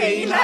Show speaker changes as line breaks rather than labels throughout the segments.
cafeína.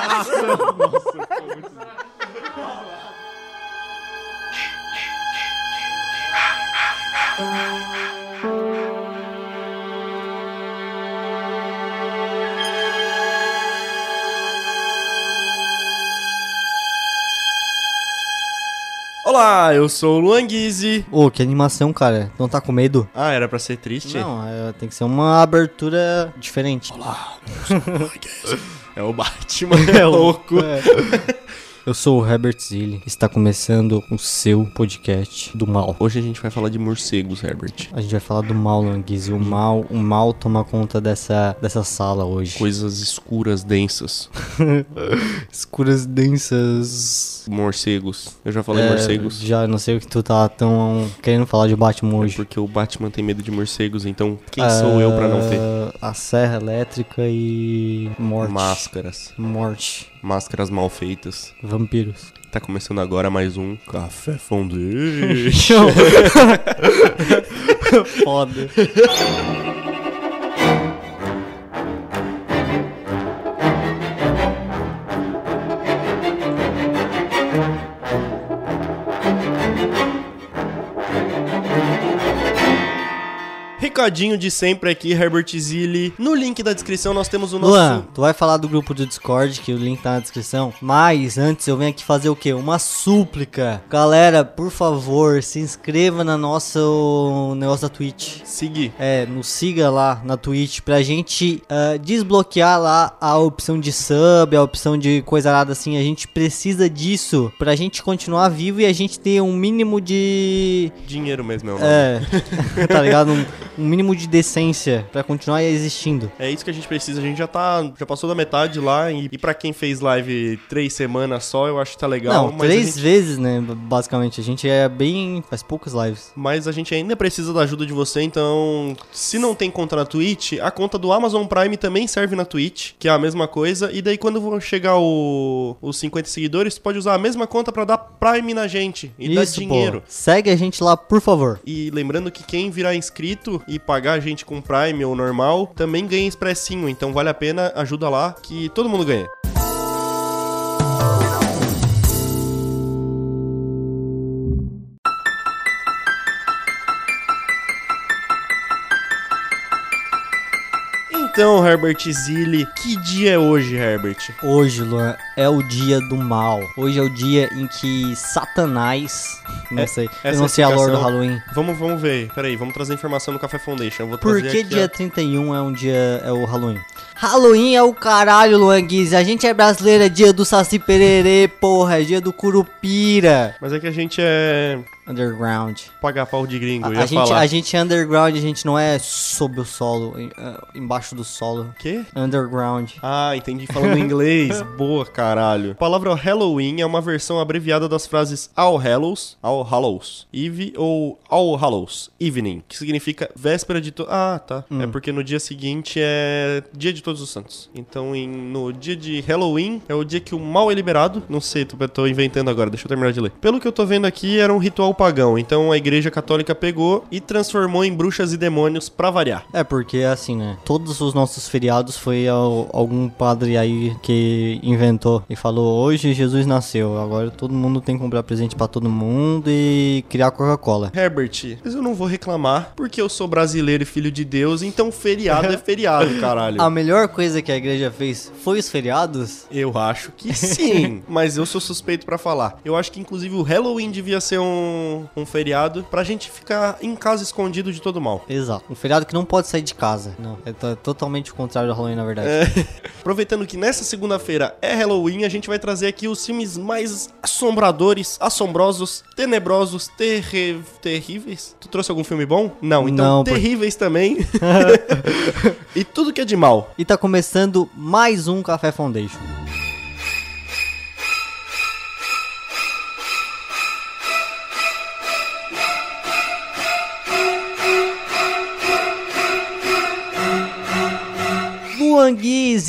Olá, eu sou o Luan Guizzi.
Ô, que animação, cara. Não tá com medo?
Ah, era pra ser triste?
Não, é, tem que ser uma abertura diferente.
É o Batman, é louco.
É. Eu sou o Herbert Zilli. Está começando o seu podcast do mal.
Hoje a gente vai falar de morcegos, Herbert.
A gente vai falar do mal, Languise. O mal, o mal toma conta dessa, dessa sala hoje.
Coisas escuras, densas.
Escuras densas.
Morcegos. Eu já falei
É,
morcegos.
Já não sei o que tu tá tão querendo falar de Batman
É
hoje.
porque o Batman tem medo de morcegos, então quem sou eu pra não ter?
Ah, A serra elétrica e morte.
Máscaras.
Morte.
Máscaras mal feitas.
Vampiros.
Tá começando agora mais um Café Fondue.
Foda.
Recadinho de sempre aqui, Herbert Zilli. No link da descrição nós temos o nosso...
Luan, tu vai falar do grupo do Discord, que o link tá na descrição. Mas antes eu venho aqui fazer o quê? Uma súplica. Galera, por favor, se inscreva na nossa negócio da Twitch.
Seguir.
É, nos siga lá na Twitch pra gente ah, desbloquear lá a opção de sub, a opção de coisa nada assim. A gente precisa disso pra gente continuar vivo e a gente ter um mínimo de.
Dinheiro mesmo é o nome.
É, tá ligado? Um, um mínimo de decência pra continuar existindo.
É isso que a gente precisa. A gente já tá. Já passou da metade lá. E, e pra quem fez live três semanas só, eu acho que tá legal.
Não, três
gente,
vezes, né? Basicamente. A gente é bem. faz poucas lives.
Mas a gente ainda precisa da ajuda de você, então. Se não tem conta na Twitch, a conta do Amazon Prime também serve na Twitch, que é a mesma coisa. E daí, quando vão chegar o- os 50 seguidores, tu pode usar a mesma conta pra dar Prime na gente e dar
Isso,
dinheiro.
pô. Segue a gente lá, por favor.
E lembrando que quem virar inscrito e pagar a gente com Prime ou normal, também ganha expressinho. Então vale a pena, ajuda lá, que todo mundo ganha. Então, Herbert Zilli, que dia é hoje, Herbert?
Hoje, Luan, é o dia do mal. Hoje é o dia em que Satanás. Não
É-
sei. não sei a lore do Halloween.
Vamos, vamos ver. Peraí, vamos trazer informação no Café Foundation. Eu vou
Por que dia
a-
31 é um dia. é o Halloween? Halloween é o caralho, Luan Guiz. A gente é brasileiro, é dia do Saci Pererê, porra. É dia do Curupira.
Mas é que a gente é
Underground.
pagar pau de gringo,
A,
eu
a
ia
gente,
falar.
a gente é underground, a gente não é sob o solo, em- ah, embaixo do solo.
Quê?
Underground.
Ah, entendi falando inglês. Boa, caralho. A palavra Halloween é uma versão abreviada das frases All Hallows, All Hallows Eve ou All Hallows Evening, que significa véspera de to... Ah, tá. É porque no dia seguinte é dia de todos os santos. Então, em- no dia de Halloween é o dia que o mal é liberado. Não sei, tô, tô inventando agora, deixa eu terminar de ler. Pelo que eu tô vendo aqui, era um ritual pagão. Então a igreja católica pegou e transformou em bruxas e demônios pra variar.
É, porque assim, né? Todos os nossos feriados foi ao- algum padre aí que inventou e falou: hoje Jesus nasceu, agora todo mundo tem que comprar presente pra todo mundo e criar Coca-Cola.
Herbert, mas eu não vou reclamar, porque eu sou brasileiro e filho de Deus, então feriado é feriado, caralho.
A melhor coisa que a igreja fez foi os feriados?
Eu acho que sim, mas eu sou suspeito pra falar. Eu acho que inclusive o Halloween devia ser um, um feriado pra gente ficar em casa escondido de todo mal.
Exato. Um feriado que não pode sair de casa. Não, é to- totalmente o contrário do Halloween, na verdade.
Aproveitando que nessa segunda-feira é Halloween, a gente vai trazer aqui os filmes mais assombradores, assombrosos, tenebrosos, terri terríveis. Tu trouxe algum filme bom? Não, então
Não, por-
terríveis também. e tudo que é de mal.
E tá começando mais um Café Foundation. Luan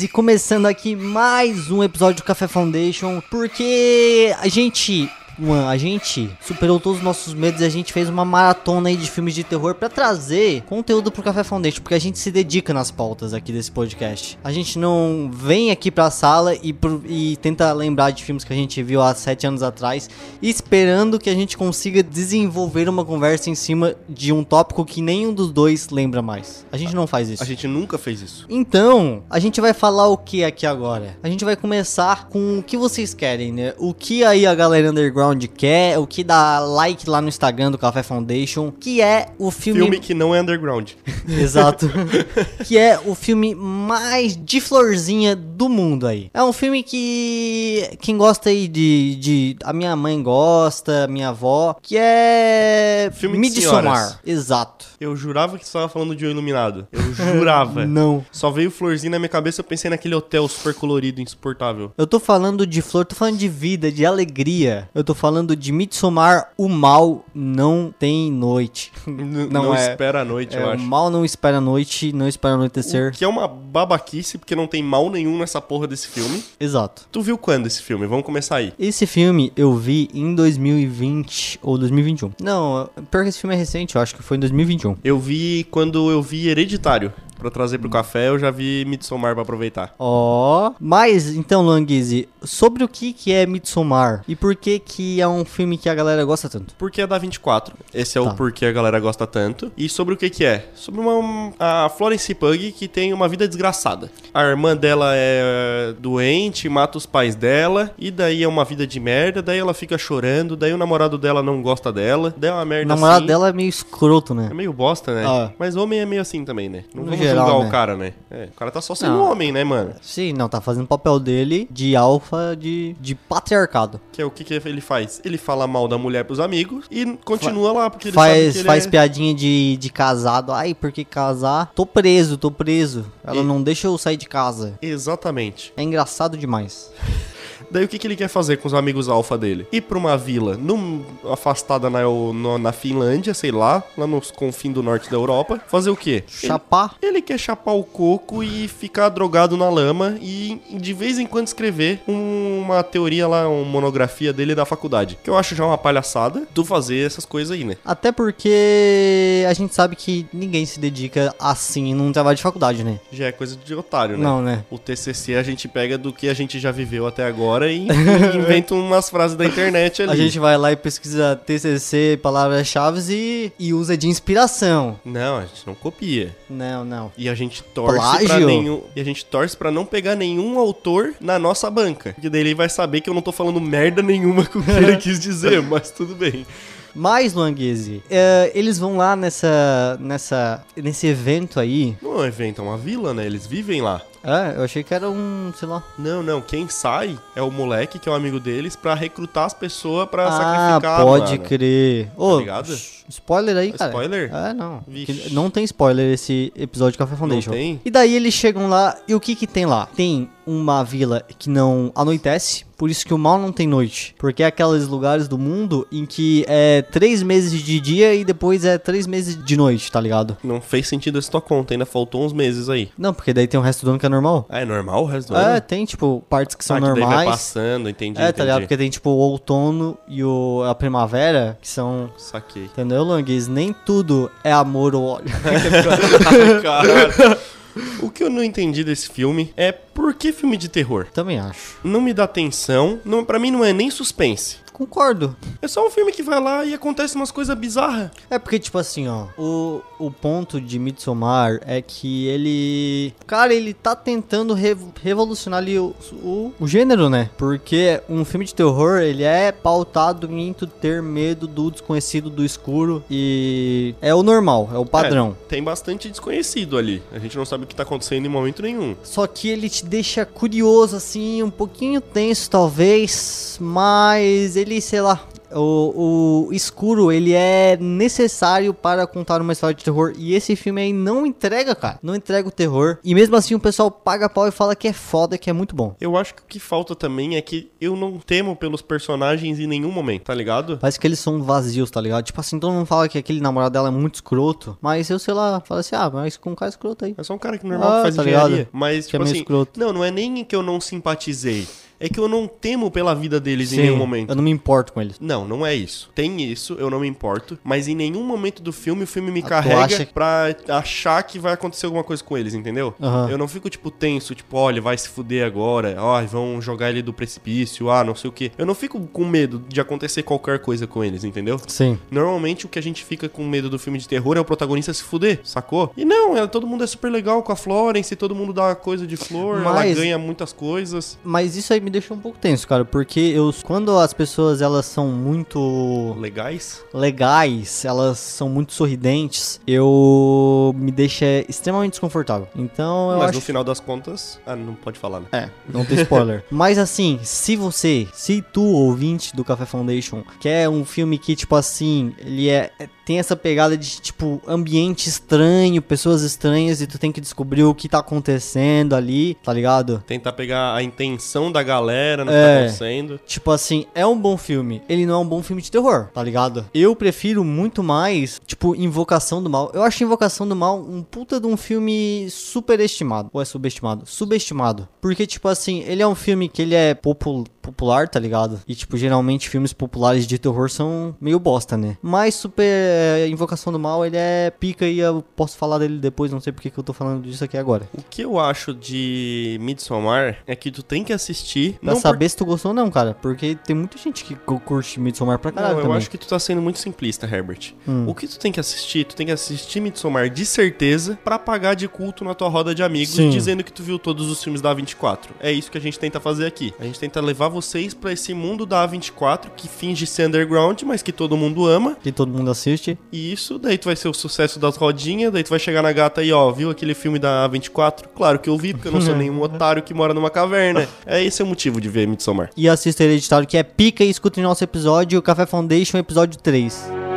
começando aqui mais um episódio do Café Foundation, porque a gente Juan, a gente superou todos os nossos medos e a gente fez uma maratona aí de filmes de terror pra trazer conteúdo pro Café Foundation, porque a gente se dedica nas pautas aqui desse podcast. A gente não vem aqui pra sala e, e tenta lembrar de filmes que a gente viu há sete anos atrás, esperando que a gente consiga desenvolver uma conversa em cima de um tópico que nenhum dos dois lembra mais. A gente não faz isso.
A gente nunca fez isso.
Então, a gente vai falar o que aqui agora? A gente vai começar com o que vocês querem, né? O que aí a galera underground quer, o que dá like lá no Instagram do Café Foundation, que é o filme,
Filme que não é underground.
exato, que é o filme mais de florzinha do mundo aí. É um filme que quem gosta aí de, de a minha mãe gosta, minha avó, que é
Filme
Midsommar. Exato.
Eu jurava que você tava falando de O Iluminado. Eu jurava.
Não.
Só veio florzinho na minha cabeça, eu pensei naquele hotel super colorido, insuportável.
Eu tô falando de flor, tô falando de vida, de alegria. Eu tô falando de Midsommar, o mal não tem noite.
N-
Não
não
é-
espera a noite,
É,
eu
o
acho.
mal não espera a noite, não espera anoitecer.
Que é uma babaquice, porque não tem mal nenhum nessa porra desse filme.
Exato.
Tu viu quando esse filme? Vamos começar aí.
Esse filme eu vi em 2020 ou 2021. Não, pior que esse filme é recente, eu acho que foi em 2021.
Eu vi quando eu vi Hereditário. Pra trazer pro café, eu já vi Midsommar pra aproveitar.
Ó, mas então, Languise, sobre o que que é Midsommar e por que que é um filme que a galera gosta tanto?
Porque é da 24. Esse é
Tá.
o porquê a galera gosta tanto. E sobre o que que é? Sobre uma a Florence Pug que tem uma vida desgraçada. A irmã dela é doente, mata os pais dela e daí é uma vida de merda, daí ela fica chorando, daí o namorado dela não gosta dela, daí é uma
O
merda
namorado
assim.
dela é meio escroto, né?
É meio bosta, né?
Ah.
Mas homem é meio assim também, né? Não
No
vamos
geral,
julgar
né?
o cara, né? É, o cara tá só sendo
Não.
homem, né, mano?
Sim, não, tá fazendo o papel dele de alfa de, de patriarcado.
Que é o que, que ele faz? Ele fala mal da mulher pros amigos e continua lá, porque ele
Faz,
ele
faz
é...
piadinha de, de casado. Ai, porque casar? Tô preso, tô preso. Ela
E-
não deixa eu sair de casa.
Exatamente.
É engraçado demais.
Daí o que, que ele quer fazer com os amigos alfa dele? Ir pra uma vila num- afastada na, no- na Finlândia, sei lá, lá nos confins do norte da Europa. Fazer o quê?
Chapar?
Ele, ele quer chapar o coco e ficar drogado na lama e de vez em quando escrever um- uma teoria lá, uma monografia dele da faculdade. Que eu acho já uma palhaçada tu fazer essas coisas aí, né?
Até porque a gente sabe que ninguém se dedica assim num trabalho de faculdade, né?
Já é coisa de otário, né?
Não, né?
O TCC a gente pega do que a gente já viveu até agora e inventa umas frases da internet ali.
A gente vai lá e pesquisa TCC, palavras-chave e, e usa de inspiração.
Não, a gente não copia.
Não, não.
E a gente torce
Plágio?
para nenhum, e a gente torce para não pegar nenhum autor na nossa banca, porque daí ele vai saber que eu não tô falando merda nenhuma com o que ele quis dizer, mas tudo bem.
Mas, Languese, é, eles vão lá nessa, nessa, nesse evento aí.
Não é um evento, é uma vila, né? Eles vivem lá.
É, eu achei que era um, sei lá.
Não, não, quem sai é o moleque que é um amigo deles pra recrutar as pessoas pra
ah,
sacrificar,
pode
mano.
crer. Ô,
ligado?
sh- spoiler aí, cara.
Spoiler?
É, não.
Vixe.
Não tem spoiler esse episódio de Café Foundation.
tem?
E daí eles chegam lá e o que que tem lá? Tem uma vila que não anoitece, por isso que o mal não tem noite. Porque é aqueles lugares do mundo em que é três meses de dia e depois é três meses de noite, tá ligado?
Não fez sentido essa tua conta, ainda faltou uns meses aí.
Não, porque daí tem o resto do ano que é normal.
Ah, é normal o resto do
É,
ano?
tem, tipo, partes que são
ah, que daí vai
normais.
passando, entendi,
É, tá
entendi.
ligado? Porque tem, tipo, o outono e o, a primavera, que são.
Saquei.
Entendeu, Langues? Nem tudo é amor ou ódio.
Ai, caralho. O que eu não entendi desse filme é por que filme de terror?
Também acho.
Não me dá atenção, não, pra mim não é nem suspense.
Concordo.
É só um filme que vai lá e acontece umas coisas bizarras.
É porque, tipo assim, ó, o, o ponto de Midsommar é que ele. Cara, ele tá tentando revo- revolucionar ali o, o, o gênero, né? Porque um filme de terror, ele é pautado em tu ter medo do desconhecido, do escuro. E é o normal, é o padrão.
É, tem bastante desconhecido ali. A gente não sabe o que tá acontecendo em momento nenhum.
Só que ele te deixa curioso, assim, um pouquinho tenso, talvez, mas ele, sei lá. O, o escuro, ele é necessário para contar uma história de terror. E esse filme aí não entrega, cara. Não entrega o terror. E mesmo assim o pessoal paga pau e fala que é foda, que é muito bom.
Eu acho que o que falta também é que eu não temo pelos personagens em nenhum momento, tá ligado?
Parece que eles são vazios, tá ligado? Tipo assim, todo mundo fala que aquele namorado dela é muito escroto. Mas eu, sei lá, falo assim, ah, mas com um cara escroto aí.
É só um cara que normal
Ah,
que faz
tá
engenharia.
ligado?
Mas,
Que
tipo
é meio
assim,
escroto.
não, não é nem que eu não simpatizei. É que eu não temo pela vida deles em
Sim,
nenhum momento.
Eu não me importo com eles.
Não, não é isso. Tem isso, eu não me importo. Mas em nenhum momento do filme o filme me
Ah,
carrega
acha
pra achar que vai acontecer alguma coisa com eles, entendeu?
Aham.
Eu não fico, tipo, tenso, tipo, olha, vai se fuder agora, ó, vão jogar ele do precipício, ah, não sei o quê. Eu não fico com medo de acontecer qualquer coisa com eles, entendeu?
Sim.
Normalmente o que a gente fica com medo do filme de terror é o protagonista se fuder, sacou? E não, é, todo mundo é super legal com a Florence, todo mundo dá coisa de flor, ela
Mas-
ganha muitas coisas.
Mas isso aí me deixou um pouco tenso, cara, porque eu, quando as pessoas elas são muito
Legais.
legais, elas são muito sorridentes, eu me deixa extremamente desconfortável. Então eu
Mas
acho
no final das contas. Ah, não pode falar, né?
É, não tem spoiler. Mas assim, se você, se tu, ouvinte do Café Foundation, quer um filme que, tipo assim, ele é, é- tem essa pegada de, tipo, ambiente estranho, pessoas estranhas, e tu tem que descobrir o que tá acontecendo ali, tá ligado?
Tentar pegar a intenção da galera no que
É.
tá acontecendo.
Tipo assim, é um bom filme. Ele não é um bom filme de terror, tá ligado? Eu prefiro muito mais, tipo, Invocação do Mal. Eu acho Invocação do Mal um puta de um filme superestimado. Ou é subestimado? Subestimado. Porque, tipo assim, ele é um filme que ele é popul- popular, tá ligado? E, tipo, geralmente filmes populares de terror são meio bosta, né? Mas Super é, Invocação do Mal, ele é pica e eu posso falar dele depois, não sei porque que eu tô falando disso aqui agora.
O que eu acho de Midsommar é que tu tem que assistir.
Pra saber se tu gostou ou não, cara. Porque tem muita gente que cu- curte Midsommar pra
por...
caralho
Não, eu
também.
acho que tu tá sendo muito simplista, Herbert.
Hum.
O que tu tem que assistir? Tu tem que assistir Midsommar de certeza pra pagar de culto na tua roda de amigos,
Sim.
dizendo que tu viu todos os filmes da A24. É isso que a gente tenta fazer aqui. A gente tenta levar vocês pra esse mundo da A24 que finge ser underground, mas que todo mundo ama.
que todo mundo assiste.
E isso, daí tu vai ser o sucesso das rodinhas, daí tu vai chegar na gata aí, ó, viu aquele filme da A24? Claro que eu vi, porque eu não sou nenhum otário que mora numa caverna. É esse é o motivo de ver Midsommar.
E assista Hereditário, que é pica e escutem nosso episódio, Café Foundation, episódio 3.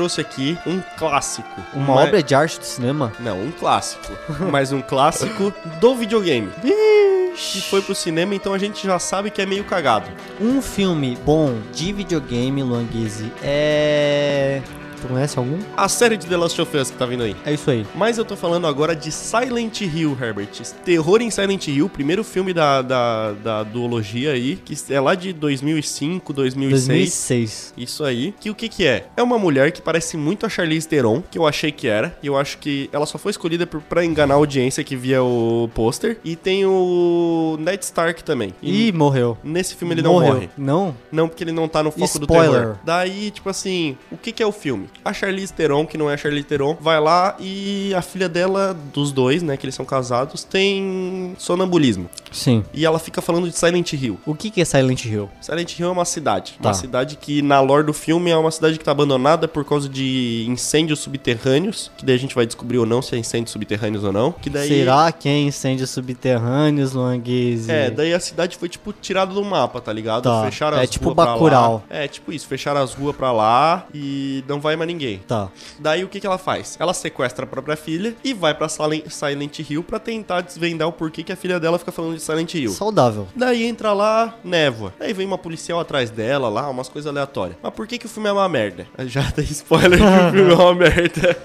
Trouxe aqui um clássico.
Uma
Ma-
obra de arte do cinema.
Não, um clássico. mas um clássico do videogame. Que foi pro cinema, então a gente já sabe que é meio cagado.
Um filme bom de videogame, Luanguese, é... Tu conhece algum?
A série de The Last of Us que tá vindo aí.
É isso aí.
Mas eu tô falando agora de Silent Hill, Herbert. Terror em Silent Hill, primeiro filme da, da, da duologia aí, que é lá de 2005, 2006.
2006.
Isso aí. Que o que que é? É uma mulher que parece muito a Charlize Theron, que eu achei que era. E eu acho que ela só foi escolhida por, pra enganar a audiência que via o pôster. E tem o Ned Stark também. E
Ih, morreu.
nesse filme ele não
morreu.
morre.
Não?
Não, porque ele não tá no foco do
Spoiler.
terror. Daí, tipo assim, o que que é o filme? A Charlize Theron, que não é a Charlize Theron, vai lá e a filha dela, dos dois, né, que eles são casados, tem sonambulismo.
Sim.
E ela fica falando de Silent Hill.
O que que é Silent Hill?
Silent Hill é uma cidade.
Tá.
Uma cidade que, na lore do filme, é uma cidade que tá abandonada por causa de incêndios subterrâneos. Que daí a gente vai descobrir ou não se é incêndios subterrâneos ou não. Que daí...
Será que é incêndios subterrâneos, Luanguese?
É, daí a cidade foi, tipo, tirada do mapa, tá ligado?
Tá.
Fecharam
É
as
tipo
ruas pra
Bacurau.
lá. É, tipo isso. Fecharam as ruas pra lá e não vai mais ninguém.
Tá.
Daí o que, que ela faz? Ela sequestra a própria filha e vai pra Silent Silent Hill pra tentar desvendar o porquê que a filha dela fica falando de Silent Hill.
Saudável.
Daí entra lá, névoa. Daí vem uma policial atrás dela lá, umas coisas aleatórias. Mas por que, que o filme é uma merda? Já dei spoiler que o filme é uma merda.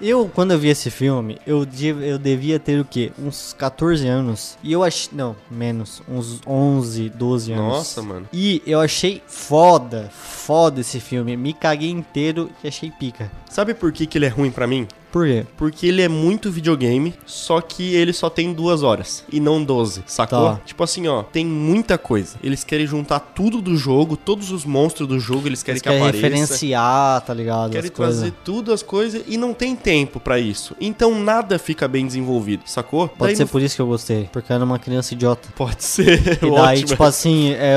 Eu, quando eu vi esse filme, eu, eu devia ter o quê? Uns 14 anos. E eu achei. Não, menos. Uns 11, 12 anos.
Nossa, mano.
E eu achei foda, foda esse filme. Me caguei inteiro e achei pica.
Sabe por que, que ele é ruim pra mim?
Por quê?
Porque ele é muito videogame, só que ele só tem duas horas e não 12, sacou?
Tá.
Tipo assim, ó, tem muita coisa. Eles querem juntar tudo do jogo, todos os monstros do jogo, eles querem
Eles
que
querem
apareça.
referenciar, tá ligado?
Querem trazer tudo as coisas e não tem tempo pra isso. Então nada fica bem desenvolvido, sacou?
Pode
Daí
ser
no-
por isso que eu gostei. Porque eu era uma criança idiota.
Pode ser.
E daí, tipo assim, é,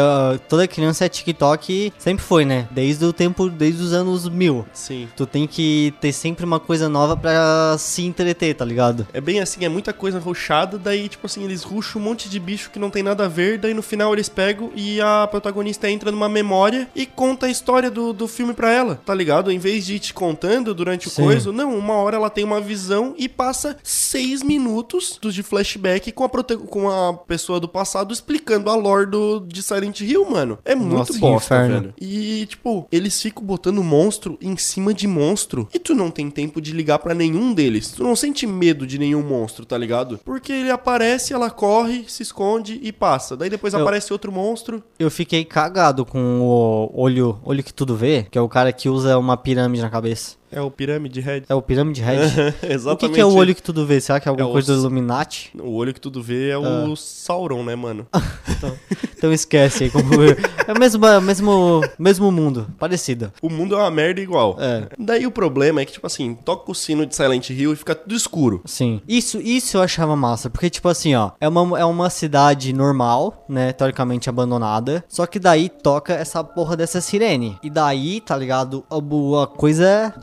toda criança é TikTok, sempre foi, né? Desde o tempo, desde os anos mil.
Sim.
Tu tem que ter sempre uma coisa nova pra se entreter, tá ligado?
É bem assim, é muita coisa rushada, daí, tipo assim, eles rusham um monte de bicho que não tem nada a ver, daí no final eles pegam e a protagonista entra numa memória e conta a história do, do filme pra ela, tá ligado? Em vez de ir te contando durante o
Sim.
coisa, não, uma hora ela tem uma visão e passa seis minutos dos de flashback com a, prote- com a pessoa do passado explicando a lore do, de Silent Hill, mano. É muito
Nossa,
bosta,
inferno.
velho. E, tipo, eles ficam botando monstro em cima de monstro. E tu não tem tempo de ligar pra nenhum deles. Tu não sente medo de nenhum monstro, tá ligado? Porque ele aparece, ela corre, se esconde e passa. Daí depois
Eu-
aparece outro monstro.
Eu fiquei cagado com o olho, olho que tudo vê, que é o cara que usa uma pirâmide na cabeça.
É o Pirâmide Red.
É o Pirâmide Head.
Exatamente.
o que, que é o olho que tudo vê? Será que é alguma
É o
coisa do
s-
Illuminati?
O olho que tudo vê é o Sauron, né, mano?
Então esquece aí. Como... é o mesmo, mesmo, mesmo mundo, parecido.
O mundo é uma merda igual.
É.
Daí o problema é que, tipo assim, toca o sino de Silent Hill e fica tudo escuro.
Sim. Isso, isso eu achava massa, porque, tipo assim, ó, é uma, é uma cidade normal, né, teoricamente abandonada, só que daí toca essa porra dessa sirene. E daí, tá ligado, a, a coisa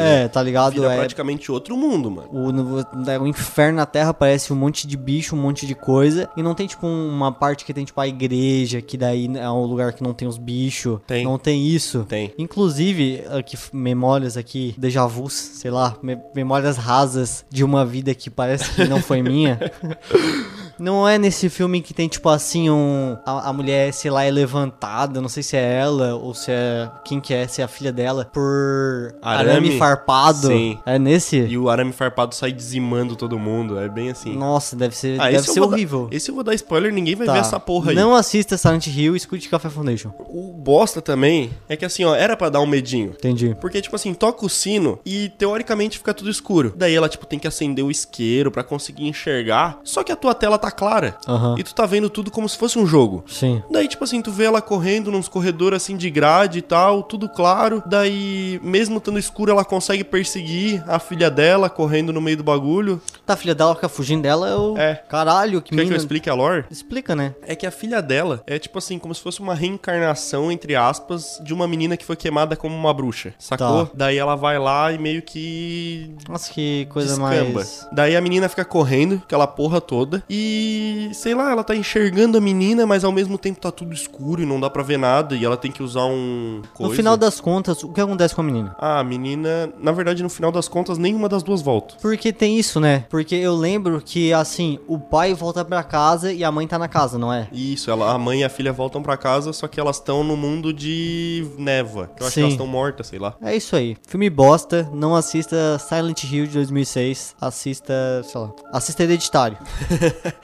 É, tá ligado,
Vira
é...
praticamente outro mundo, mano.
O, é, o inferno na terra parece um monte de bicho, um monte de coisa. E não tem, tipo, uma parte que tem, tipo, a igreja, que daí é um lugar que não tem os bichos.
Tem.
Não tem isso.
Tem.
Inclusive, aqui, memórias aqui, déjà vus, sei lá, me- memórias rasas de uma vida que parece que não foi minha. Não é nesse filme que tem, tipo assim, um. A, a mulher, sei lá, é levantada. Não sei se é ela ou se é. Quem que é, se é a filha dela. Por arame,
Arame.
farpado.
Sim.
É nesse?
E o arame farpado sai dizimando todo mundo. É bem assim.
Nossa, deve ser,
Ah,
deve ser
vou dar-
horrível.
esse eu vou dar spoiler, ninguém vai
Tá.
ver essa porra aí.
Não assista Silent Hill e escute Café Foundation.
O bosta também é que assim, ó, era pra dar um medinho.
Entendi.
Porque, tipo assim, toca o sino e teoricamente fica tudo escuro. Daí ela, tipo, tem que acender o isqueiro pra conseguir enxergar. Só que a tua tela tá clara.
Aham.
E tu tá vendo tudo como se fosse um jogo.
Sim.
Daí, tipo assim, tu vê ela correndo nos corredores assim de grade e tal, tudo claro. Daí, mesmo estando escuro, ela consegue perseguir a filha dela correndo no meio do bagulho.
Tá, a filha dela fica fugindo dela, eu...
É.
Caralho, que
Quer que eu
mina...
explique a lore?
Explica, né?
É que a filha dela é tipo assim, como se fosse uma reencarnação, entre aspas, de uma menina que foi queimada como uma bruxa. Sacou?
Tá.
Daí ela vai lá e meio que.
Nossa, que coisa
descamba.
mais...
Daí a menina fica correndo, aquela porra toda. E sei lá, ela tá enxergando a menina, mas ao mesmo tempo tá tudo escuro e não dá pra ver nada. E ela tem que usar um.
No
Coisa.
final das contas, o que acontece com a menina?
Ah, a menina. Na verdade, no final das contas, nenhuma das duas volta.
Porque tem isso, né? Porque eu lembro que, assim, o pai volta pra casa e a mãe tá na casa, não é?
Isso, ela, a mãe e a filha voltam pra casa, só que elas estão no mundo de neva. Que eu acho
Sim.
que elas estão mortas, sei lá.
É isso aí. Filme bosta, não assista Silent Hill de 2006, assista, sei lá, assista Hereditário.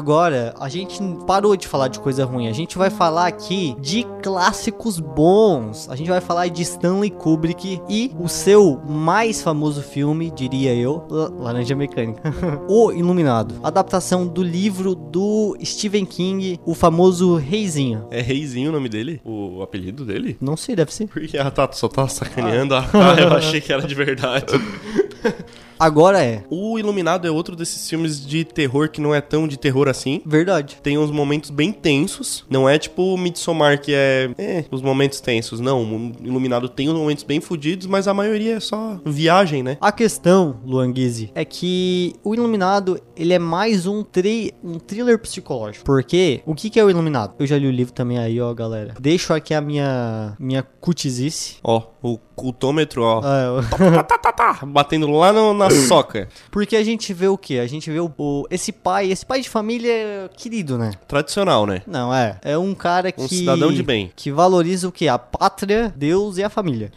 agora, a gente parou de falar de coisa ruim. A gente vai falar aqui de clássicos bons. A gente vai falar de Stanley Kubrick e o seu mais famoso filme, diria eu, La- Laranja Mecânica. o Iluminado. Adaptação do livro do Stephen King, o famoso Reizinho.
É Reizinho o nome dele? O, apelido dele?
Não sei, deve ser.
Porque, ah, tá, tu só tá sacaneando. Ah, eu achei que era de verdade.
Agora é.
O Iluminado é outro desses filmes de terror que não é tão de terror assim.
Verdade.
Tem uns momentos bem tensos. Não é tipo o Midsommar, que é. É, os momentos tensos. Não, o Iluminado tem uns momentos bem fodidos, mas a maioria é só viagem, né?
A questão, Luanguise, é que o Iluminado, ele é mais um, tri um thriller psicológico. Porque, o que, que é o Iluminado? Eu já li o livro também aí, ó, galera. Deixo aqui a minha, minha cutizice.
Ó, o cultômetro, ó.
Ah, eu-
Tá, tá, tá, tá, batendo lá no- na soca.
porque a gente vê o quê? A gente vê o, o- esse pai, esse pai de família querido, né?
Tradicional, né?
Não, é. É um cara que...
Um cidadão de bem.
Que valoriza o quê? A pátria, Deus e a família.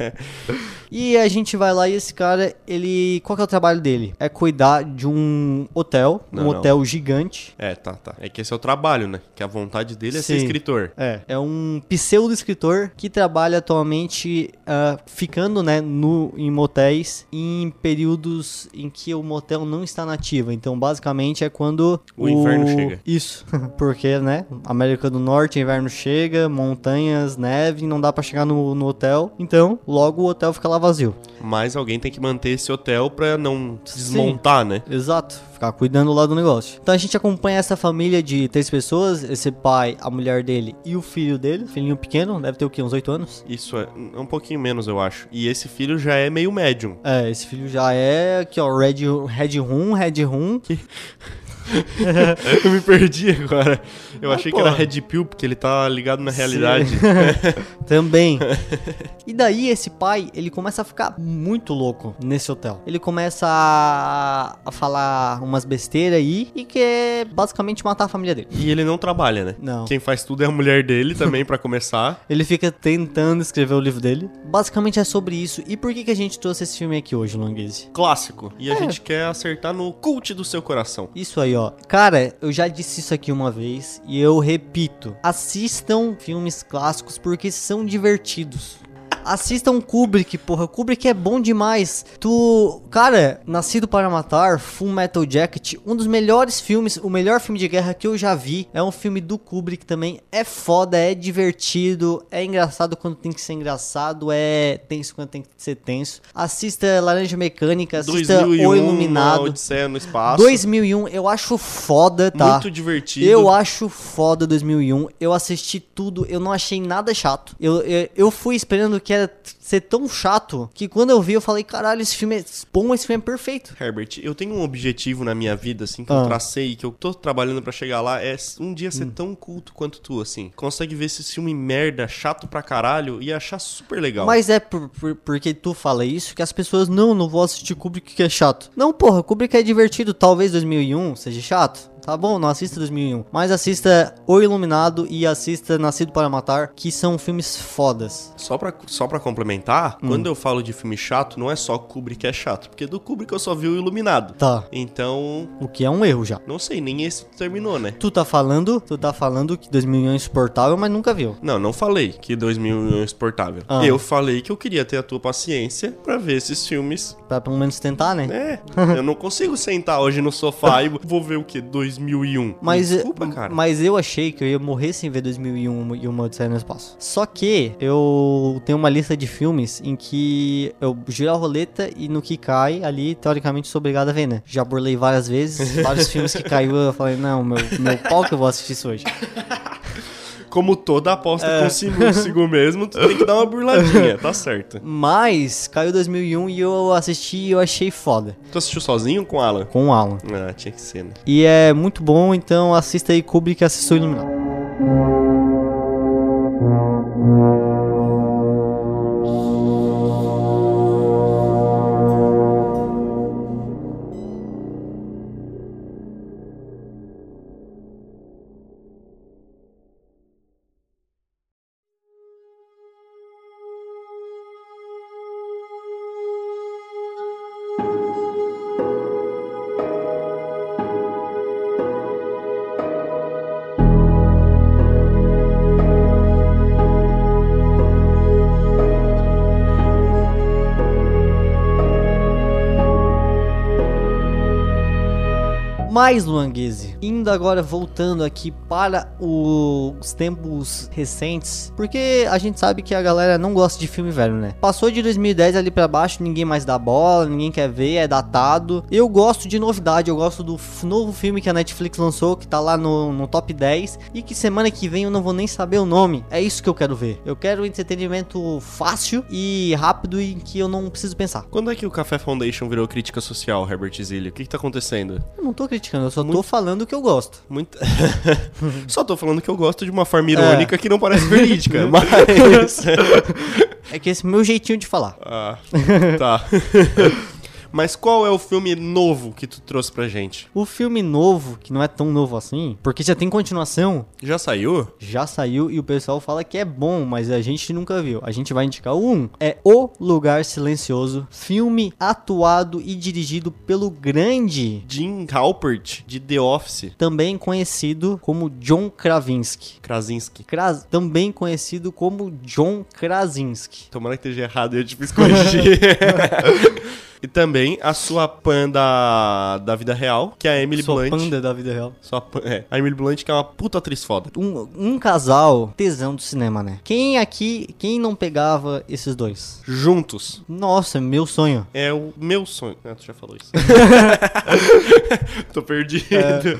e a gente vai lá e esse cara, ele... Qual que é o trabalho dele? É cuidar de um um hotel,
Não,
um
não.
hotel gigante.
É, tá, tá. É que esse é o trabalho, né? Que a vontade dele é ser
Sim.
escritor.
É, é um pseudo-escritor que trabalha atualmente ah, ficando, né, no, em motéis em períodos em que o motel não está nativo. Então, basicamente, é quando
O inverno chega.
Isso, porque, né, América do Norte, inverno chega, montanhas, neve, não dá pra chegar no, no hotel. Então, logo o hotel fica lá vazio.
Mas alguém tem que manter esse hotel pra não se desmontar, né?
Exato, ficar cuidando lá do negócio. Então a gente acompanha essa família de três pessoas, esse pai, a mulher dele e o filho dele, filhinho pequeno, deve ter o quê, uns oito anos?
Isso é um pouquinho menos, eu acho. E esse filho já é meio médium.
É, esse filho já é aqui, ó, Red, Red Room, Red Room.
eu me perdi agora. Eu
Ah,
achei que
porra.
era Red Pill, porque ele tá ligado na realidade.
Também. e daí esse pai, ele começa a ficar muito louco nesse hotel. Ele começa a, a falar umas besteiras aí e quer basicamente matar a família dele.
E ele não trabalha, né?
Não.
Quem faz tudo é a mulher dele também, pra começar.
Ele fica tentando escrever o livro dele. Basicamente é sobre isso. E por que, que a gente trouxe esse filme aqui hoje, Longuese?
Clássico. E a
É.
gente quer acertar no cult do seu coração.
Isso aí, ó. Cara, eu já disse isso aqui uma vez e eu repito. Assistam filmes clássicos porque são divertidos. Assistam Kubrick, porra. Kubrick é bom demais. Tu. Cara, Nascido para Matar, Full Metal Jacket, um dos melhores filmes, o melhor filme de guerra que eu já vi. É um filme do Kubrick também. É foda, é divertido, é engraçado quando tem que ser engraçado, é tenso quando tem que ser tenso. Assista Laranja Mecânica, assista
2001,
O Iluminado.
Odisseia no espaço.
2001, eu acho foda, tá?
Muito divertido.
Eu acho foda 2001. Eu assisti tudo, eu não achei nada chato. Eu, eu, eu fui esperando que era t- ser tão chato que quando eu vi eu falei, caralho, esse filme é bom, esse filme é perfeito.
Herbert, eu tenho um objetivo na minha vida, assim, que
Ah.
eu tracei, que eu tô trabalhando pra chegar lá, é um dia
Hum.
ser tão culto quanto tu, assim. Consegue ver esse filme merda, chato pra caralho, e achar super legal.
Mas é por, por- porque tu fala isso que as pessoas, não, não vou assistir Kubrick que é chato. Não, porra, Kubrick é divertido, talvez 2001 seja chato. Tá bom, não assista 2001. Mas assista O Iluminado e assista Nascido para Matar, que são filmes fodas.
Só pra, só pra complementar,
Hum.
quando eu falo de filme chato, não é só Kubrick que é chato, porque do Kubrick eu só vi o Iluminado.
Tá.
Então,
O que é um erro já.
não sei, nem esse terminou, né?
Tu tá falando, tu tá falando que 2001 é insuportável, mas nunca viu.
Não, não falei que 2001 é insuportável.
Ah.
Eu falei que eu queria ter a tua paciência pra ver esses filmes.
Pra pelo menos tentar, né?
É, eu não consigo sentar hoje no sofá e vou ver o que? 2001.
Mas,
Desculpa, cara.
mas eu achei que eu ia morrer sem ver 2001 e uma Odisseia no Espaço. Só que eu tenho uma lista de filmes em que eu giro a roleta e no que cai ali, teoricamente, sou obrigado a ver, né? Já burlei várias vezes, vários filmes que caiu, eu falei, não, meu, meu pau que eu vou assistir isso hoje.
Como toda aposta
É.
consigo, mesmo, tu tem que dar uma burladinha, tá certo.
Mas caiu 2001 e eu assisti e eu achei foda.
Tu assistiu sozinho com o Alan?
Com o Alan.
Ah, tinha que ser, né?
E é muito bom, então assista aí Kubrick o Iluminado. Mas, Luanguese, indo agora voltando aqui para os tempos recentes, porque a gente sabe que a galera não gosta de filme velho, né? Passou de 2010 ali pra baixo, ninguém mais dá bola, ninguém quer ver, é datado. Eu gosto de novidade, eu gosto do novo filme que a Netflix lançou, que tá lá no, no top 10, e que semana que vem eu não vou nem saber o nome. É isso que eu quero ver. Eu quero entretenimento fácil e rápido e que eu não preciso pensar.
Quando é que o Café Foundation virou crítica social, Herbert Zilli? O que que tá acontecendo?
Eu não tô criticando, eu só tô falando que eu gosto.
Muito... Só tô falando que eu gosto de uma forma irônica que não parece verídica, mas...
É que esse é meu jeitinho de falar.
ah, tá. Mas qual é o filme novo que tu trouxe pra gente?
O filme novo, que não é tão novo assim, porque já tem continuação,
Já saiu?
já saiu e o pessoal fala que é bom, mas a gente nunca viu. A gente vai indicar o 1. É O Lugar Silencioso, filme atuado e dirigido pelo grande,
Jim Halpert, de The Office.
também conhecido como John Krasinski.
Krasinski.
Kras- também conhecido como John Krasinski.
Tomara que esteja errado, eu te fiz corrigir. E também a sua pan da, da vida real, que é a Emily
Sua
Blunt.
panda da vida real.
Sua é, a Emily Blunt, que é uma puta atriz foda.
Um, um casal tesão do cinema, né? Quem aqui, quem não pegava esses dois?
Juntos.
Nossa, meu sonho.
É o meu sonho. Ah, tu já falou isso. Tô perdido.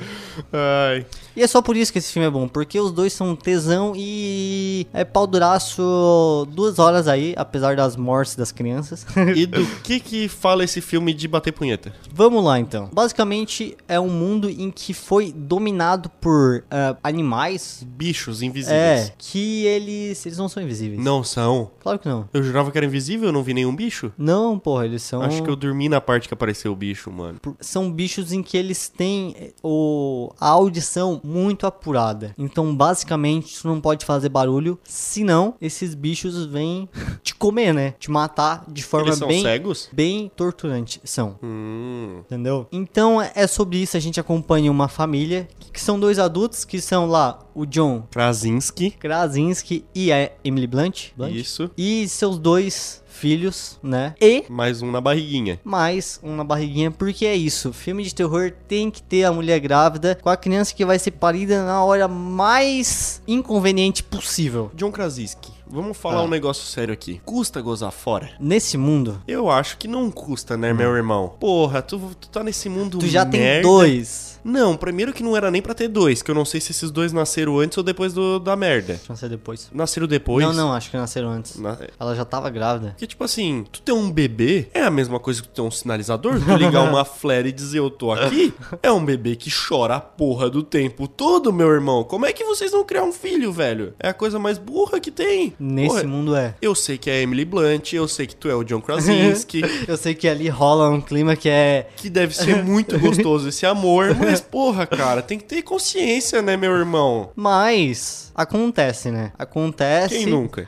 Ai.
E é só por isso que esse filme é bom, porque os dois são tesão e é pau duraço duas horas aí, apesar das mortes das crianças.
E do que que fala esse filme de bater punheta?
Vamos lá então. Basicamente é um mundo em que foi dominado por ah, animais.
Bichos
É,
invisíveis.
que eles. Eles não são invisíveis.
Não são.
Claro que não.
Eu jurava que era invisível, eu não vi nenhum bicho.
Não, porra, eles são.
Acho que eu dormi na parte que apareceu o bicho, mano.
São bichos em que eles têm eh, o, a audição muito apurada. Então, basicamente, tu não pode fazer barulho, senão esses bichos vêm te comer, né? Te matar de forma
Eles são
bem,
cegos?
bem torturante. São.
Hum.
Entendeu? Então é sobre isso, a gente acompanha uma família que são dois adultos que são lá o John
Krasinski.
Krasinski e a Emily Blunt, Blunt?
Isso.
e seus dois filhos, né? E
Mais um na barriguinha.
mais um na barriguinha, porque é isso. Filme de terror tem que ter a mulher grávida com a criança que vai ser parida na hora mais inconveniente possível.
John Krasinski. Vamos falar
Ah.
um negócio sério aqui. Custa gozar fora?
Nesse mundo,
Eu acho que não custa, né, meu irmão? Porra, tu, tu tá nesse mundo
tu já tem
merda.
dois.
Não, primeiro que não era nem pra ter dois, que eu não sei se esses dois nasceram antes ou depois do, da merda.
Ser depois.
Nasceram depois?
Não, não, acho que nasceram antes.
Na-
Ela já tava grávida.
Porque, tipo assim, tu ter um bebê é a mesma coisa que tu ter um sinalizador? Tu ligar uma flare e dizer eu tô aqui? É um bebê que chora a porra do tempo todo, meu irmão. Como é que vocês vão criar um filho, velho? É a coisa mais burra que tem.
Nesse
Porra,
mundo é.
Eu sei que é Emily Blunt, eu sei que tu é o John Krasinski,
Eu sei que ali rola um clima que é.
que deve ser muito gostoso esse amor, mas porra, cara, tem que ter consciência, né, meu irmão?
Mas acontece, né? Acontece.
Quem nunca?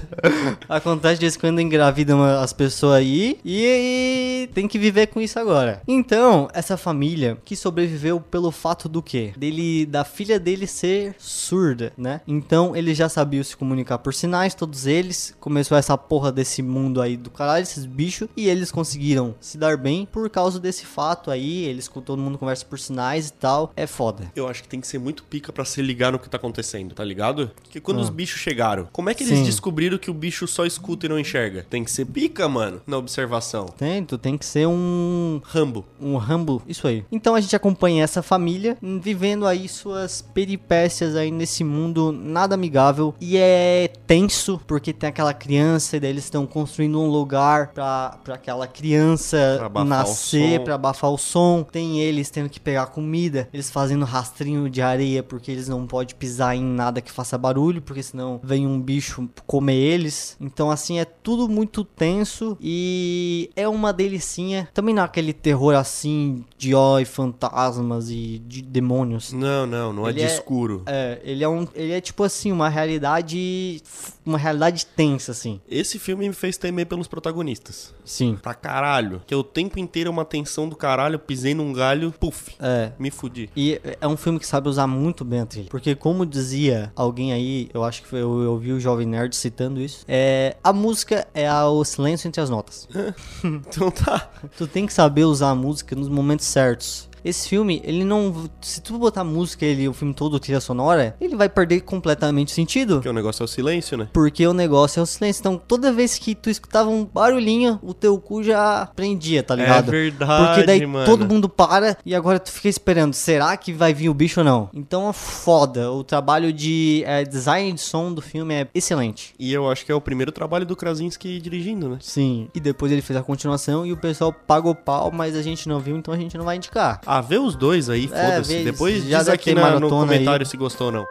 Acontece de vez quando engravidam as pessoas aí e, e tem que viver com isso agora. Então, essa família que sobreviveu pelo fato do quê? Dele, da filha dele ser surda, né? Então, ele já sabia se comunicar por sinais, todos eles. Começou essa porra desse mundo aí do caralho, esses bichos, e eles conseguiram se dar bem por causa desse fato aí. Eles com todo mundo conversa por sinais e tal. É foda.
Eu acho que tem que ser muito pica pra se ligar no que tá acontecendo, tá ligado? Porque quando
Ah.
os bichos chegaram, como é que eles
Sim.
descobriram que o bicho só escuta e não enxerga? Tem que ser pica, mano, na observação.
Tem, tu tem que ser um
Rambo.
Um Rambo, isso aí. Então a gente acompanha essa família vivendo aí suas peripécias aí nesse mundo nada amigável e é tenso porque tem aquela criança e daí eles estão construindo um lugar pra, pra aquela criança
Pra
nascer, pra abafar o som. Tem eles tendo que pegar comida, eles fazendo rastrinho de areia porque eles não podem pisar em nada que faça barulho, porque senão vem um bicho comer eles. Então assim é tudo muito tenso e é uma delicinha. Também não é aquele terror assim de ó e fantasmas e de demônios.
Não, não, não é
Ele
de
é-
escuro.
É, ele é um, ele é tipo assim, uma realidade, uma realidade tensa assim.
Esse filme me fez temer pelos protagonistas.
Sim.
Pra caralho. Que o tempo inteiro é uma tensão do caralho, pisei num galho, puf,
É,
me fudi.
E é um filme que sabe usar muito bem a trilha. Porque, como dizia alguém aí, eu acho que foi, eu, eu ouvi o Jovem Nerd citando isso, é, a música é a- o silêncio entre as notas.
Então tá.
tu tem que saber usar a música nos momentos certos. Esse filme, ele não. Se tu botar música, ele, o filme todo, trilha sonora, ele vai perder completamente o sentido.
Porque o negócio é o silêncio, né?
Porque o negócio é o silêncio. Então, toda vez que tu escutava um barulhinho, o teu cu já prendia, tá ligado?
verdade,
Porque daí
mano.
todo mundo para e agora tu fica esperando. Será que vai vir o bicho ou não? Então é foda. O trabalho de é, design de som do filme é excelente.
E eu acho que é o primeiro trabalho do Krasinski dirigindo, né?
Sim. E depois ele fez a continuação e o pessoal pagou pau, mas a gente não viu, então a gente não vai indicar.
Ah, vê os dois aí, foda-se.
vê,
Depois
já
diz aqui na- no comentário
aí.
se gostou ou não.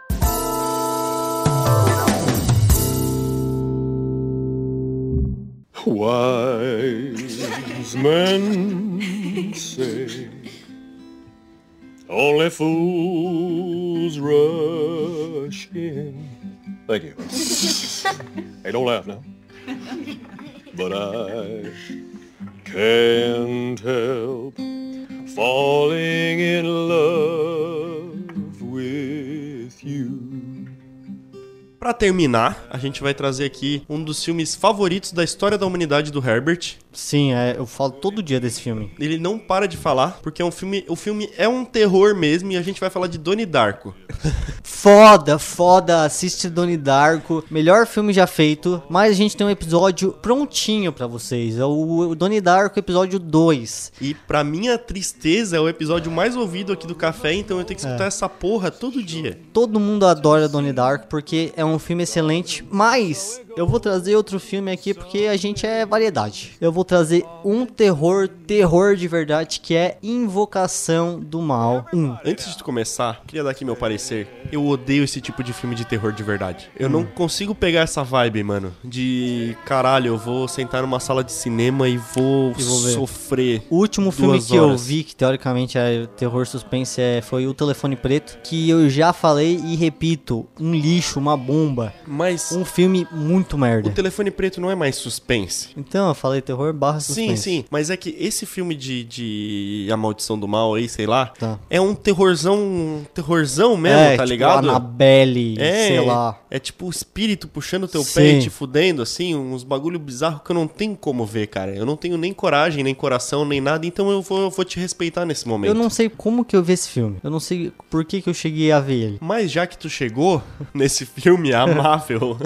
Why These men say only fools rush in. Thank you. hey, don't laugh now. But I can't help falling in love with you.
Pra terminar, a gente vai trazer aqui um dos filmes favoritos da história da humanidade do Herbert.
Sim, é, eu falo todo dia desse filme.
Ele não para de falar, porque é um filme, o filme é um terror mesmo e a gente vai falar de Donnie Darko.
Foda, foda, assiste Donnie Darko, melhor filme já feito, mas a gente tem um episódio prontinho pra vocês, é o, o Donnie Darko episódio 2.
E pra minha tristeza, é o episódio mais ouvido aqui do café, então eu tenho que escutar essa porra todo dia.
Todo mundo adora Donnie Darko porque é um filme excelente, mas eu vou trazer outro filme aqui porque a gente é variedade. Eu vou trazer um terror, terror de verdade, que é Invocação do Mal 1.
Antes de começar, queria dar aqui meu parecer. Eu odeio esse tipo de filme de terror de verdade. Eu não consigo pegar essa vibe, mano. De caralho, eu vou sentar numa sala de cinema e vou,
E vou
sofrer.
O último filme que eu
horas.
vi, que teoricamente é terror suspense, é, foi O Telefone Preto, que eu já falei e repito, um lixo, uma bomba,
Mas
um filme muito
o
merda.
telefone preto não é mais suspense.
Então, eu falei terror barra
Sim,
suspense.
sim, mas é que esse filme de, de A Maldição do Mal aí, sei lá,
Tá.
é um terrorzão, um terrorzão mesmo,
é,
tá
tipo,
ligado?
Annabelle,
É,
sei lá.
é tipo o espírito puxando teu pé
Sim.
e te fudendo, assim, uns bagulho bizarro que eu não tenho como ver, cara. Eu não tenho nem coragem, nem coração, nem nada, então eu vou, eu vou te respeitar nesse momento.
Eu não sei como que eu vi esse filme. Eu não sei por que que eu cheguei a ver ele.
Mas já que tu chegou nesse filme amável,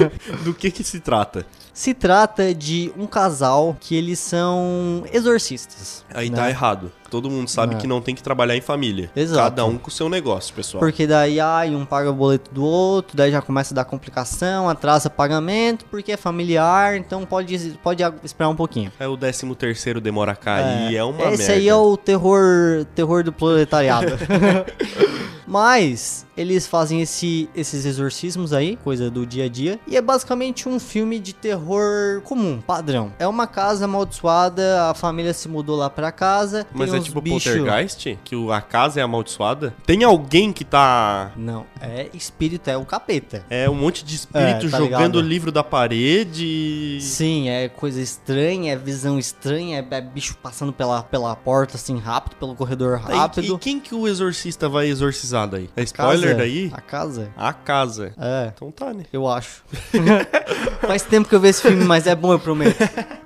do que que se trata?
Se trata de um casal que eles são exorcistas.
Aí
né?
tá errado. Todo mundo sabe
É.
que não tem que trabalhar em família.
Exato.
Cada um com o seu negócio, pessoal.
Porque daí, ai, um paga o boleto do outro, daí já começa a dar complicação, atrasa pagamento, porque é familiar, então pode, pode esperar um pouquinho.
É o 13 terceiro demora a cair, é, uma
Esse
merda.
aí é o terror, terror do proletariado. Mas eles fazem esse, esses exorcismos aí, coisa do dia a dia, e é basicamente um filme de terror comum, padrão. É uma casa amaldiçoada, a família se mudou lá pra casa,
Mas é tipo
bicho-
poltergeist? Que a casa é amaldiçoada? Tem alguém que tá...
Não, é espírito, é o capeta.
É um monte de espírito
É, tá
jogando o livro da parede.
Sim, é coisa estranha, é visão estranha, é, é bicho passando pela, pela porta assim rápido, pelo corredor
Tá, e-
rápido.
E, quem que o exorcista vai exorcizar daí? É spoiler
Casa-
daí?
A casa?
A casa.
É.
Então tá, né?
Eu acho. Faz tempo que eu vi esse filme, mas é bom, eu prometo.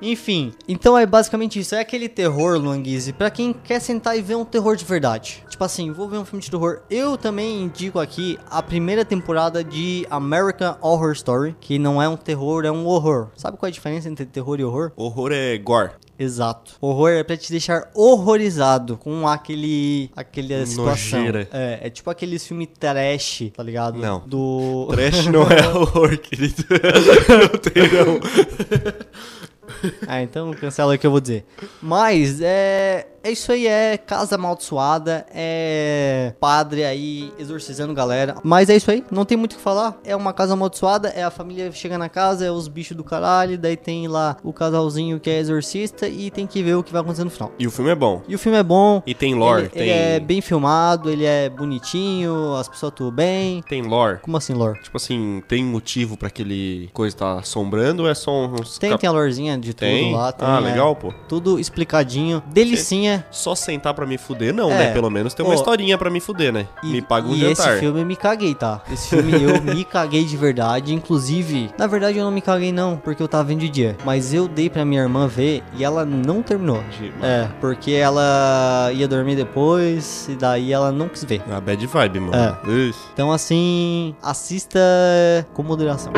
Enfim, então é basicamente isso. É aquele terror, Luanguise, pra quem quer sentar e ver um terror de verdade. Tipo assim, vou ver um filme de terror. Eu também indico aqui a primeira temporada de American Horror Story, que não é um terror, é um horror. Sabe qual é a diferença entre terror e horror?
Horror é gore.
Exato. Horror é pra te deixar horrorizado com aquele. aquele situação.
Nojeira.
É, é tipo aqueles filmes trash, tá ligado?
Não.
Do.
Trash não é horror, querido. não tem não.
Ah, então cancela o que eu vou dizer. Mas é. É isso aí, é casa amaldiçoada, é padre aí exorcizando galera. Mas é isso aí, não tem muito o que falar. É uma casa amaldiçoada, é a família chega na casa, é os bichos do caralho, daí tem lá o casalzinho que é exorcista e tem que ver o que vai acontecer no final.
E o filme é bom.
E o filme é bom.
E tem lore,
ele,
tem...
ele é bem filmado, ele é bonitinho, as pessoas atuam bem.
Tem lore.
Como assim, lore?
Tipo assim, tem motivo pra aquele coisa tá assombrando ou é só uns...
Tem,
cap-
tem a lorezinha de tudo
Tem?
lá. Tem,
ah,
é,
legal, pô.
Tudo explicadinho. Delicinha.
Só sentar pra me fuder, não,
É.
né? Pelo menos tem uma
Ô,
historinha pra me fuder, né?
E,
me paga um
e
jantar.
esse filme eu me caguei, tá? Esse filme eu me caguei de verdade. Inclusive, na verdade eu não me caguei não, porque eu tava vendo de dia. Mas eu dei pra minha irmã ver e ela não terminou.
De-
É, porque ela ia dormir depois e daí ela não quis ver.
A bad vibe, mano.
É. Então assim, assista com moderação.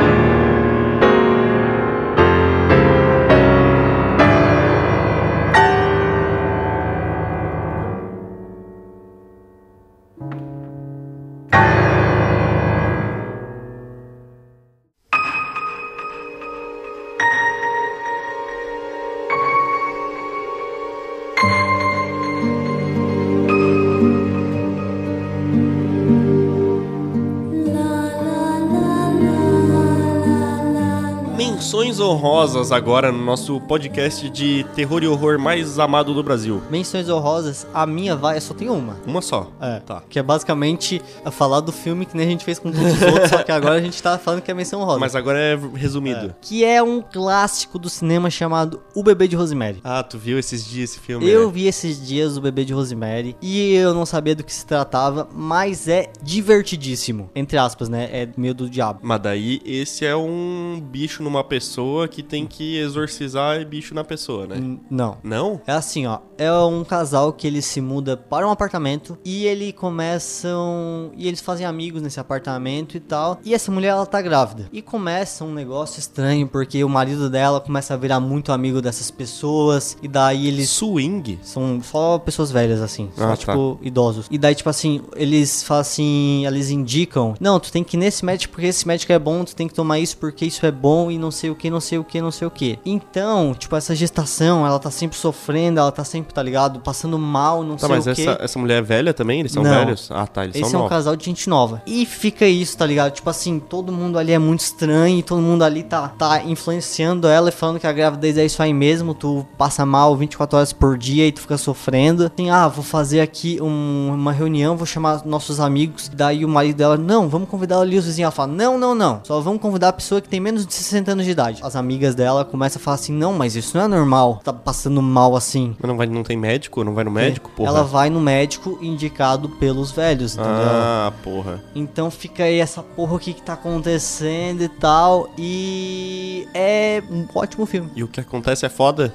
Agora no nosso podcast de terror e horror mais amado do Brasil.
Menções honrosas, a minha vai, só tem uma.
Uma só.
É,
Tá.
Que é basicamente a falar do filme que nem a gente fez com todos os outros, só que agora a gente tá falando que é menção rosa.
Mas agora é resumido.
Que é um clássico do cinema chamado O Bebê de Rosemary.
Ah, tu viu esses dias esse filme?
Eu
né?
vi esses dias o bebê de Rosemary e eu não sabia do que se tratava, mas é divertidíssimo. Entre aspas, né? É meio do diabo.
Mas daí esse é um bicho numa pessoa que tem que exorcizar bicho na pessoa, né?
N- Não.
Não?
É assim, ó. É um casal que ele se muda para um apartamento e ele começam. E eles fazem amigos nesse apartamento e tal. E essa mulher, ela tá grávida. E começa um negócio estranho, porque o marido dela começa a virar muito amigo dessas pessoas. E daí eles.
Swing?
São só pessoas velhas, assim. Só,
Ah, tá.
tipo, idosos. E daí, tipo assim, eles falam assim, eles indicam, não, tu tem que ir nesse médico porque esse médico é bom, tu tem que tomar isso porque isso é bom e não sei o que, não sei o que, não sei o que. Então, tipo, essa gestação, ela tá sempre sofrendo, ela tá sempre, tá ligado? Passando mal, não
Tá,
sei
mas
o que.
essa, essa mulher é velha também? Eles são
Não.
velhos? Ah, tá, eles
Esse
são
é um casal de gente nova. E fica isso, tá ligado? Tipo assim, todo mundo ali é muito estranho, e todo mundo ali tá, tá influenciando ela e falando que a gravidez é isso aí mesmo, tu passa mal 24 horas por dia e tu fica sofrendo. Assim, ah, vou fazer aqui um- uma reunião, vou chamar nossos amigos. Daí o marido dela, não, vamos convidar ali os vizinhos. Ela fala, não, não, não, só vamos convidar a pessoa que tem menos de 60 anos de idade. As amigas dela começam a falar assim, não, mas isso não é normal, tá passando mal assim.
Mas não, vai, não tem médico? Não vai no médico? Porra.
Ela vai no médico indicado pelos velhos, entendeu?
Ah, porra.
Então fica aí essa porra o que, que tá acontecendo e tal. E é um ótimo filme.
E o que acontece é foda?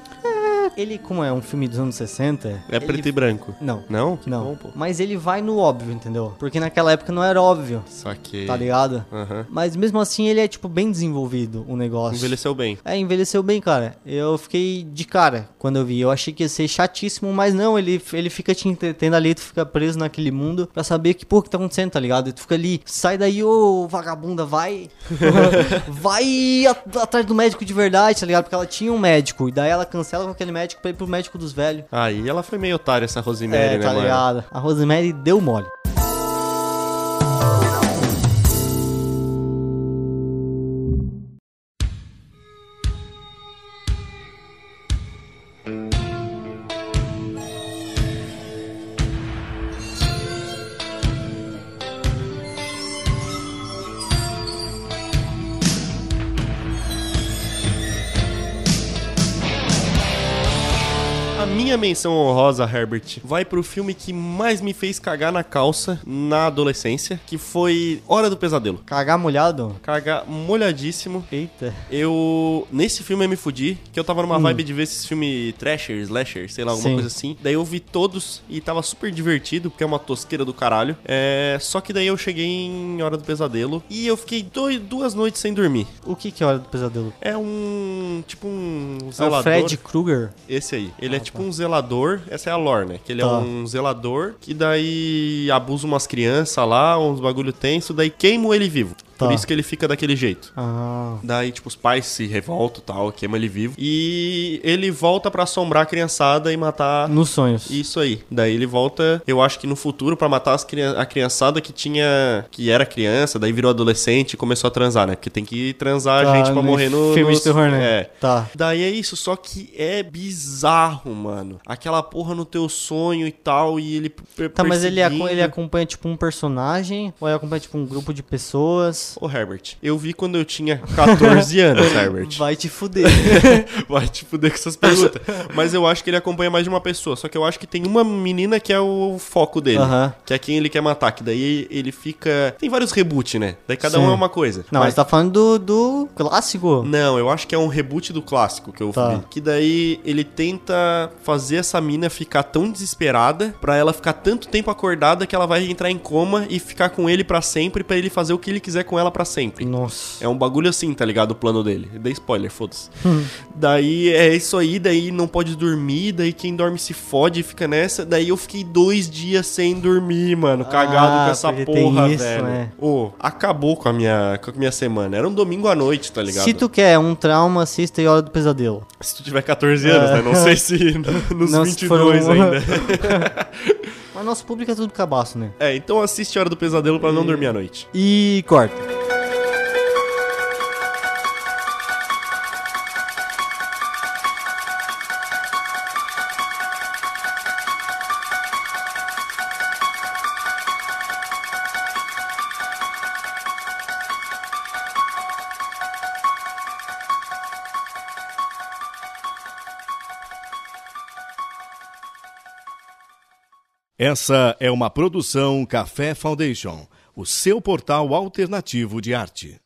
Ele, como é um filme dos anos 60.
É
ele-
preto e branco.
Não.
Não? Que
não.
bom, pô.
Mas ele vai no óbvio, entendeu? Porque naquela época não era óbvio,
Só que...
tá ligado? Mas mesmo assim ele é, tipo, bem desenvolvido o negócio.
Envelheceu bem.
É, envelheceu bem, cara. Eu fiquei de cara quando eu vi. Eu achei que ia ser chatíssimo, mas não, ele, ele fica te entretendo ali, tu fica preso naquele mundo pra saber que porra que tá acontecendo, tá ligado? E tu fica ali, sai daí, ô vagabunda, vai. vai at- atrás do médico de verdade, tá ligado? Porque ela tinha um médico, e daí ela cancela com aquele médico pra ir pro médico dos velhos.
Aí ela foi meio otária, essa Rosemary,
É,
né,
tá
mano?
ligado? A Rosemary deu mole.
Menção honrosa, Herbert, vai pro filme que mais me fez cagar na calça na adolescência, que foi Hora do Pesadelo.
Cagar molhado?
Cagar molhadíssimo.
Eita.
Eu. Nesse filme eu me fudi, que eu tava numa vibe de ver esses filmes Trasher, Slasher, sei lá, alguma
Sim.
coisa assim. Daí eu vi todos e tava super divertido, porque é uma tosqueira do caralho. É. Só que daí eu cheguei em Hora do Pesadelo e eu fiquei dois, duas noites sem dormir.
O que que é Hora do Pesadelo?
É um. Tipo um
É o
zelador.
Fred Krueger?
Esse aí. Ele é tipo um zelador. Essa é a lore, né? Que ele é
Tá.
um zelador que daí abusa umas crianças lá, uns bagulho tenso, daí queima ele vivo. Por
Tá.
isso que ele fica daquele jeito.
Ah.
Daí, tipo, os pais se revoltam e tal, queima ele vivo. E ele volta pra assombrar a criançada e matar.
Nos sonhos.
Isso aí. Daí ele volta, eu acho que no futuro, pra matar as crian- a criançada que tinha. que era criança, daí virou adolescente e começou a transar, né? Porque tem que transar
Tá,
a gente pra
no
morrer no.
filme de
nos-
terror, né?
É.
Tá.
Daí é isso, só que é bizarro, mano. Aquela porra no teu sonho e tal, e ele.
Tá, mas ele, ele acompanha tipo um personagem ou ele acompanha tipo um grupo de pessoas?
Ô, Herbert, eu vi quando eu tinha 14 anos, Herbert.
Vai te fuder.
Vai te fuder com essas perguntas. Mas eu acho que ele acompanha mais de uma pessoa. Só que eu acho que tem uma menina que é o foco dele.
Aham.
Que é quem ele quer matar. Que daí ele fica. Tem vários reboot, né? Daí cada
Sim.
um é uma coisa.
Não, mas tá falando do, do clássico.
Não, eu acho que é um reboot do clássico que eu
Tá.
vi. Que daí ele tenta fazer essa mina ficar tão desesperada pra ela ficar tanto tempo acordada que ela vai entrar em coma e ficar com ele pra sempre pra ele fazer o que ele quiser com ela pra sempre.
Nossa.
É um bagulho assim, tá ligado? O plano dele. Dei spoiler, foda-se. daí é isso aí, daí não pode dormir, daí quem dorme se fode e fica nessa. Daí eu fiquei dois dias sem dormir, mano. Cagado
Ah,
com essa porra,
isso,
velho.
né?
Ô, acabou com a, minha, com a minha semana. Era um domingo à noite, tá ligado?
Se tu quer um trauma, assista e Hora do Pesadelo.
Se tu tiver 14 anos,
É.
né? Não sei se no- nos
Não, se
22
for um-
ainda.
Mas nosso público é tudo cabaço, né?
É, então assiste a Hora do Pesadelo pra não dormir à noite.
E corta.
Essa é uma produção Café Foundation, o seu portal alternativo de arte.